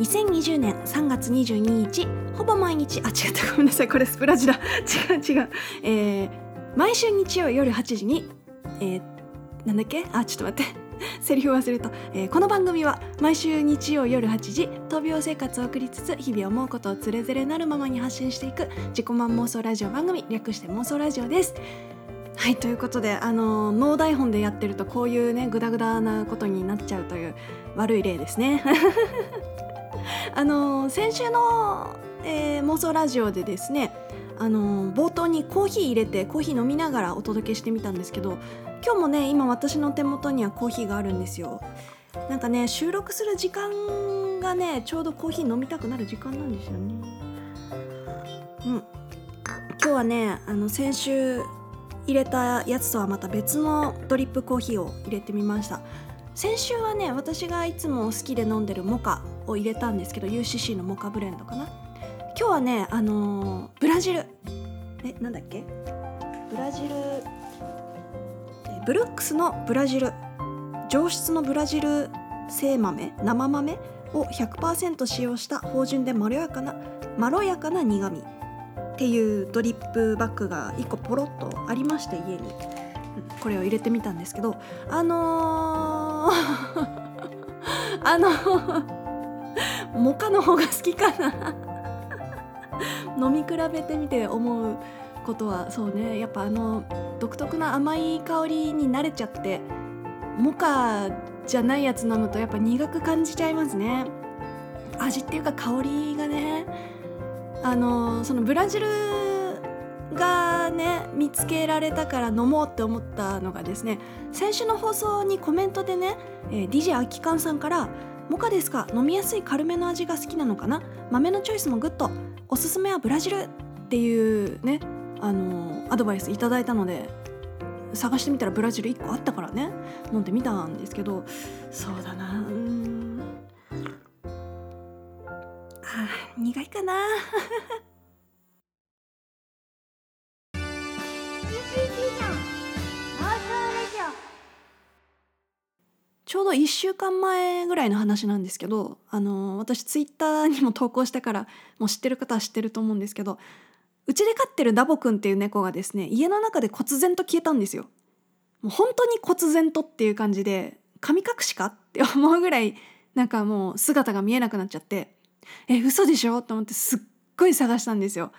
2020年3月22日ほぼ毎日あ違った。ごめんなさい。これスプラジだ 違う違う。えー、毎週日曜夜8時にえー、なんだっけ？あちょっと待って。セリフ忘れた、えー、この番組は毎週日曜夜8時闘病生活を送りつつ日々思うことをつれづれなるままに発信していく自己満妄想ラジオ番組略して妄想ラジオです。はいということであの脳台本でやってるとこういうねグダグダなことになっちゃうという悪い例ですね。あの先週の、えー、妄想ラジオでですねあの冒頭にコーヒー入れてコーヒー飲みながらお届けしてみたんですけど今日もね今私の手元にはコーヒーがあるんですよ。なんかね収録する時間がねちょうどコーヒー飲みたくなる時間なんですよね。うん。今日はねあの先週入れたやつとはまた別のドリップコーヒーを入れてみました。先週はね私がいつも好きで飲んでるモカを入れたんですけど UCC のモカブレンドかな。今日はねあのー、ブラジル。えなんだっけ？ブラジル。ブルックスのブラジル。上質のブラジル製豆生豆を100%使用した芳醇でまろやかなまろやかな苦味。っていうドリップバッグが1個ポロッとありまして家に。これを入れてみたんですけどあのー あのモカの方が好きかな。飲み比べてみて思うことはそうね。やっぱあの独特な甘い香りに慣れちゃってモカじゃないやつ飲むとやっぱ苦く感じちゃいますね。味っていうか香りがねあのそのブラジルがね見つけられたから飲もうって思ったのがですね先週の放送にコメントでね、えー、DJ アキカンさんから「モカですか？飲みやすい軽めの味が好きなのかな？豆のチョイスもグッドおすすめはブラジル」っていうねあのアドバイスいただいたので探してみたらブラジル1個あったからね。飲んでみたんですけど。そうだな。あ苦いかな。ちょうど1週間前ぐらいの話なんですけどあの私ツイッターにも投稿してからもう知ってる方は知ってると思うんですけどうちで飼ってるダボくんっていう猫がですね家の中で忽然と消えたんですよ。もう本当に忽然とっていう感じで神隠しかって思うぐらいなんかもう姿が見えなくなっちゃってえ嘘でしょと思ってすっごい探したんですよ。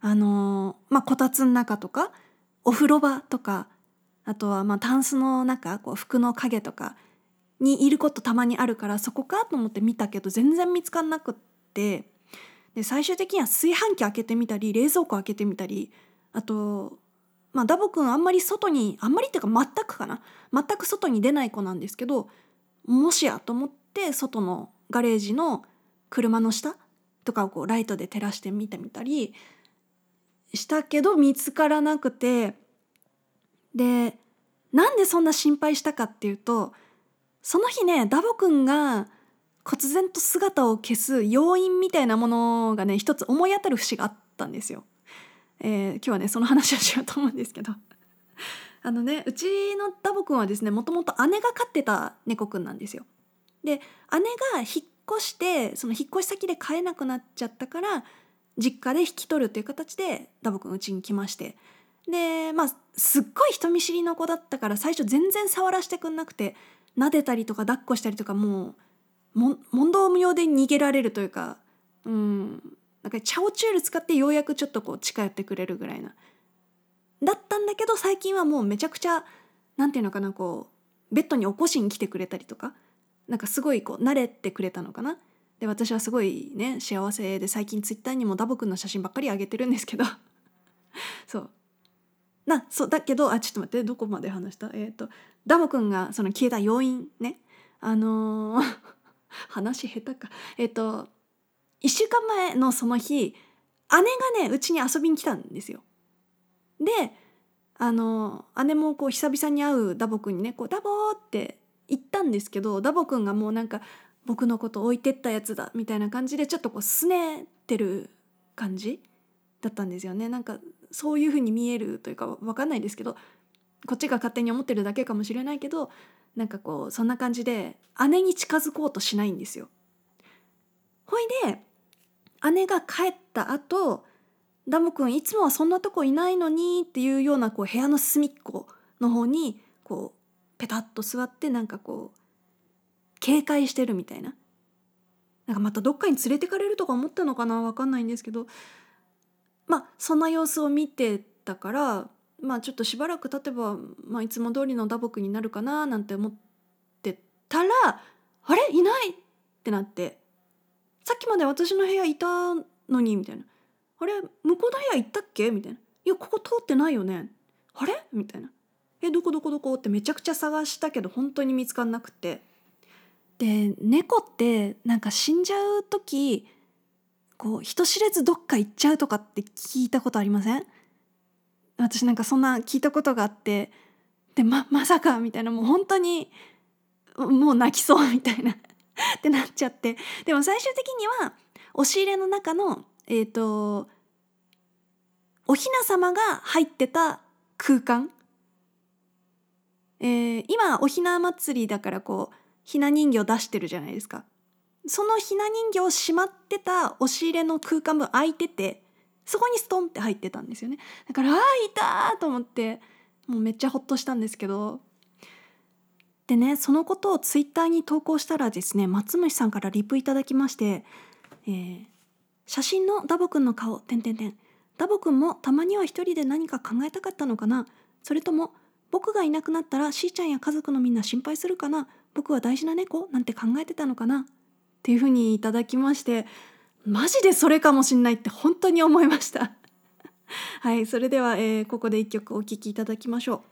あのー、まあこたつの中とかお風呂場とかあとはまあタンスの中こう服の影とかにいることたまにあるからそこかと思って見たけど全然見つかんなくって。で最終的には炊飯器開けてみたり冷蔵庫開けてみたり。あとまあダボくんあんまり外にあんまりっていうか全くかな。全く外に出ない子なんですけどもしやと思って外のガレージの車の下とかをこうライトで照らして見てみたり。したけど見つからなくて。でなんでそんな心配したかっていうとその日ねダボくんが忽然と姿を消す要因みたいなものがね一つ思い当たる節があったんですよ。えー、今日はねその話をしようと思うんですけど あのねうちのダボくんはですねもともと姉が飼ってた猫くんなんですよ。で姉が引っ越してその引っ越し先で飼えなくなっちゃったから実家で引き取るっていう形でダボくんうちに来ましてでまあすっごい人見知りの子だったから最初全然触らせてくんなくて撫でたりとか抱っこしたりとかもう問答無用で逃げられるというかうんなんかチャオチュール使ってようやくちょっとこう近寄ってくれるぐらいな。だったんだけど最近はもうめちゃくちゃなんていうのかなこうベッドに起こしに来てくれたりとかなんかすごいこう慣れてくれたのかな。で私はすごいね幸せで最近ツイッターにもダボくんの写真ばっかり上げてるんですけど そうなそうだけどあちょっと待ってどこまで話した？えっ、ー、とダボくんがその消えた要因ねあのー 話下手かえっと1週間前のその日姉がねうちに遊びに来たんですよ。であの姉もこう久々に会うダボくんにねこう「ダボー!」って言ったんですけどダボくんがもうなんか「僕のこと置いてったやつだ」みたいな感じでちょっとこうすねてる感じだったんですよね。なんかそういう風に見えるというか分かんないですけどこっちが勝手に思ってるだけかもしれないけどなんかこうそんな感じで姉に近づこうとしないんですよ。ほいで姉が帰った後ダボくんいつもはそんなとこいないのにっていうようなこう部屋の隅っこの方にこうペタッと座ってなんかこう警戒してるみたいななんかまたどっかに連れてかれるとか思ったのかなわかんないんですけどまあそんな様子を見てたからまあちょっとしばらく経てば、まあ、いつも通りの打撲になるかななんて思ってたらあれ？いない！ってなってさっきまで私の部屋いたのにみたいな。あれ？向こうの部屋行ったっけ？みたいな。いやここ通ってないよね。あれ？みたいな。えどこどこどこ？ってめちゃくちゃ探したけど本当に見つかんなくて。で猫ってなんか死んじゃう時こう人知れずどっか行っちゃうとかって聞いたことありません？私なんかそんな聞いたことがあってでままさかみたいなもう本当にもう泣きそうみたいな ってなっちゃって。でも最終的には押し入れの中のえっ、ー、とお雛様が入ってた空間、えー、今お雛祭りだからこうひな人形出してるじゃないですか。そのひな人形をしまってた押し入れの空間分空いててそこにストンって入ってたんですよね。だからああいたと思ってもうめっちゃほっとしたんですけど。でねそのことをツイッターに投稿したらですね松虫さんからリプいただきまして「えー、写真のダボくんの顔てんてんてん。ダボくんもたまには一人で何か考えたかったのかな。それとも僕がいなくなったらしーちゃんや家族のみんな心配するかな。僕は大事な猫なんて考えてたのかな。っていうふうにいただきましてマジでそれかもしんないって本当に思いました。はいそれでは、えー、ここで一曲お聴きいただきましょ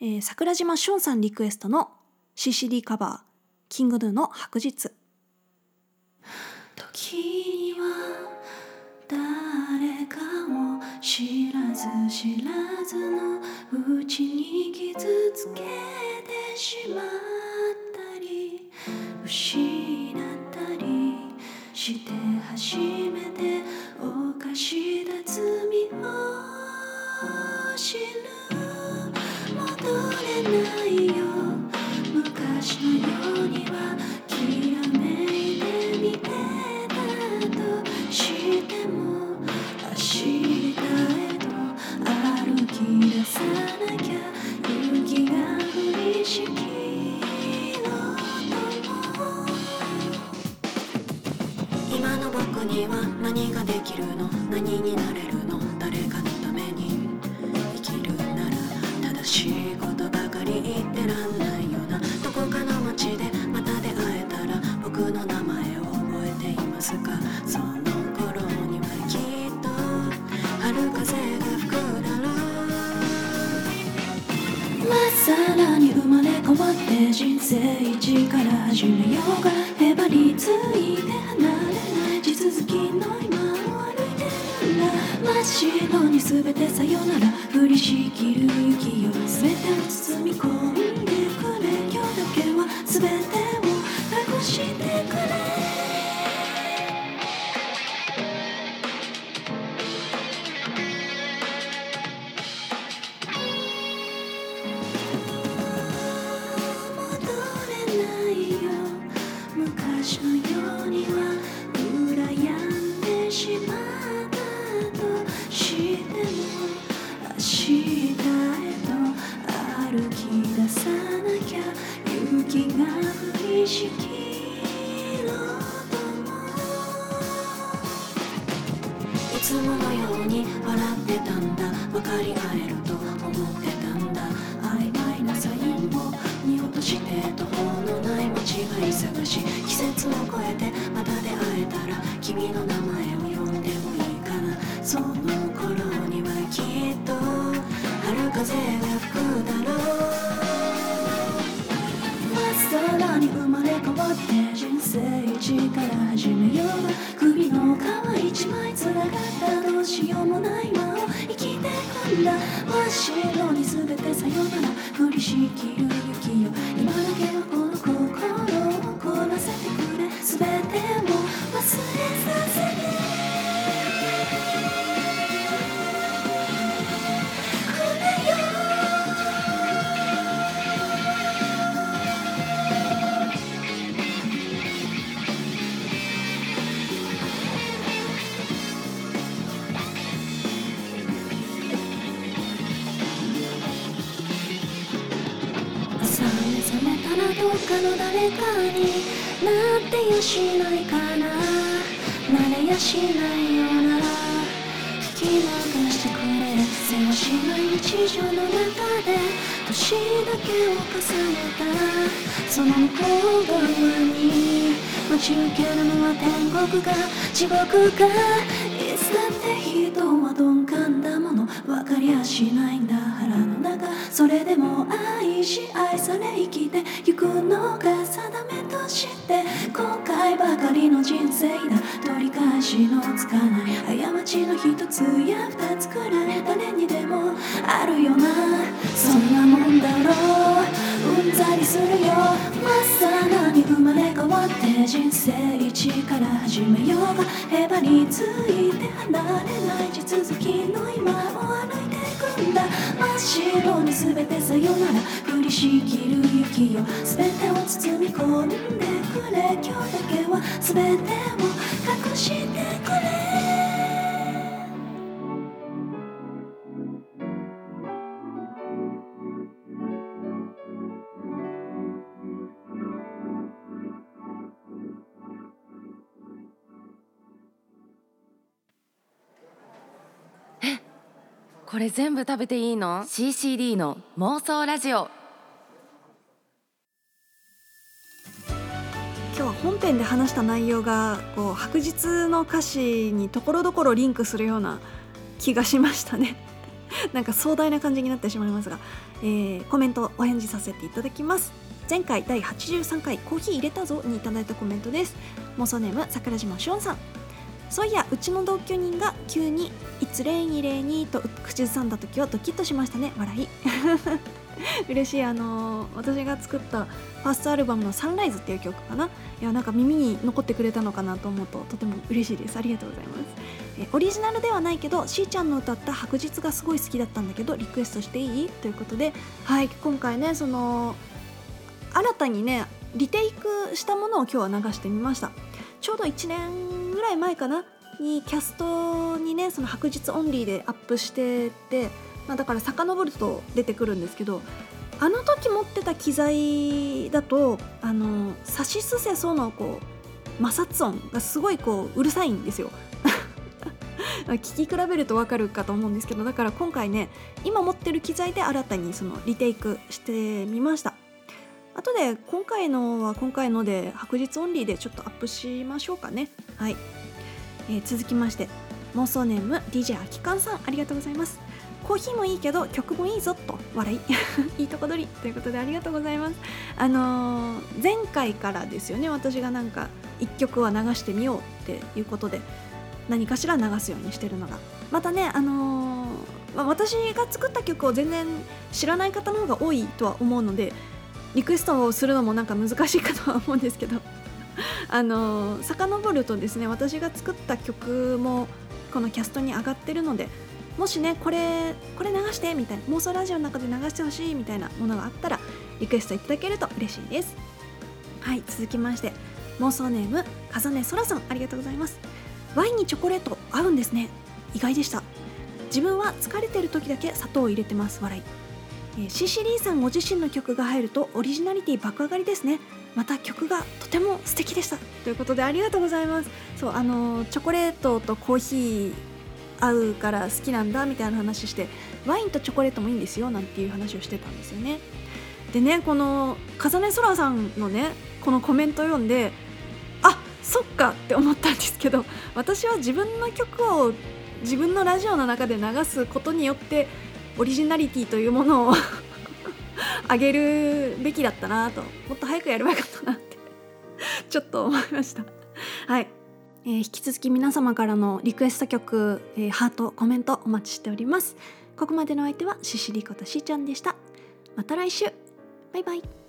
う、えー、桜島しょんさんリクエストの CCD カバー「キングヌーの白日」時には誰かを知らず知らずのうちに傷つけてしまったり失ったりして初めての僕には何ができるの？何になれるの？誰かのために生きるなら正しいことばかり言ってらんないよな。どこかの街でまた出会えたら僕の名前を覚えていますか？その頃にはきっと。春風が吹くだろう。まっさらに生まれ変わって人生一から始めようが。へばりついて離続きの今を歩いてるんだ真っ白に全てさよなら降りしきる雪よ全てを包み込んでくれ今日だけは全てを託してくれ分かり合えると思ってたんだ。曖昧なサインを見落として途方のない間違い探し。季節を超えてまた出会えたら君の名前を呼んでもいいかな。その頃にはきっと春風が吹くだろう。まっさらに生まれ変わって人生一から始めよう。首の皮一枚つながったどうしようもないんだ。真っ白に全てさよなら。降りしきる雪よ。今だけはの誰かになってやしないかな。なれやしないよな聞き流してくれせわしない日常の中で年だけを重ねた。その向こう側に待ち受けるのは天国か地獄か。いつだって人は鈍感だもの分かりやしないんだ腹の中それでも愛し愛され生きてゆくのが定めとして後悔ばかりの人生だ。取り返しのつかない過ちの一つや二つくらい誰にでもあるよな。そんなもんだろう。うんざりするよ。まさなに生まれ変わって人生一から始めようがへばりついて離れない地続きの今を歩いていくんだ真っ白に全てさよなら降りしきる雪よ全てを包み込んでくれ今日だけは全てを隠してくれこれ全部食べていいの ?CCD の妄想ラジオ。今日は本編で話した内容がこう白日の歌詞にところどころリンクするような気がしましたね。なんか壮大な感じになってしまいますが、えー、コメントお返事させていただきます。前回第83回コーヒー入れたぞにいただいたコメントです。妄想ネーム桜島しおんさんそういやうちの同居人が急に「いつ礼に礼に」と口ずさんだ時はドキッとしましたね。笑い。嬉しい。あのー、私が作ったファーストアルバムの「サンライズ」っていう曲かな。いやなんか耳に残ってくれたのかなと思うととても嬉しいです。ありがとうございます。えオリジナルではないけどしーちゃんの歌った「白日」がすごい好きだったんだけどリクエストしていい？ということではい今回ねその新たにねリテイクしたものを今日は流してみました。ちょうど1年い前かな？にキャストにねその白日オンリーでアップしてて、まあ、だから遡ると出てくるんですけどあの時持ってた機材だとあのサシスセソのこう摩擦音がすごいこううるさいんですよ。聞き比べると分かるかと思うんですけどだから今回ね今持ってる機材で新たにそのリテイクしてみました。後で今回のは今回ので白日オンリーでちょっとアップしましょうかね。はい、えー、続きまして妄想ネーム DJ あきかんさんありがとうございます。コーヒーもいいけど曲もいいぞと笑い。いいとこ取り。ということでありがとうございます。あのー、前回からですよね私がなんか1曲は流してみようっていうことで何かしら流すようにしてるのが。またねあのー、ま、私が作った曲を全然知らない方の方が多いとは思うのでリクエストをするのもなんか難しいかとは思うんですけどあの遡るとですね私が作った曲もこのキャストに上がってるのでもしねこれこれ流してみたいな妄想ラジオの中で流してほしいみたいなものがあったらリクエストいただけると嬉しいです。はい続きまして妄想ネームかざねそらさんありがとうございます。ワインにチョコレート合うんですね。意外でした。自分は疲れてる時だけ砂糖を入れてます。笑い。えー、シシリーさんご自身の曲が入るとオリジナリティ爆上がりですね。また曲がとても素敵でした。ということでありがとうございます。そうあのチョコレートとコーヒー合うから好きなんだみたいな話してワインとチョコレートもいいんですよなんていう話をしてたんですよね。でねこの風音空さんのねこのコメント読んであそっかって思ったんですけど私は自分の曲を自分のラジオの中で流すことによってオリジナリティというものをあげるべきだったなともっと早くやればよかったなって ちょっと思いました。はい、えー、引き続き皆様からのリクエスト曲、えー、ハートコメントお待ちしております。ここまでのお相手はシシリコとしーちゃんでした。また来週。バイバイ。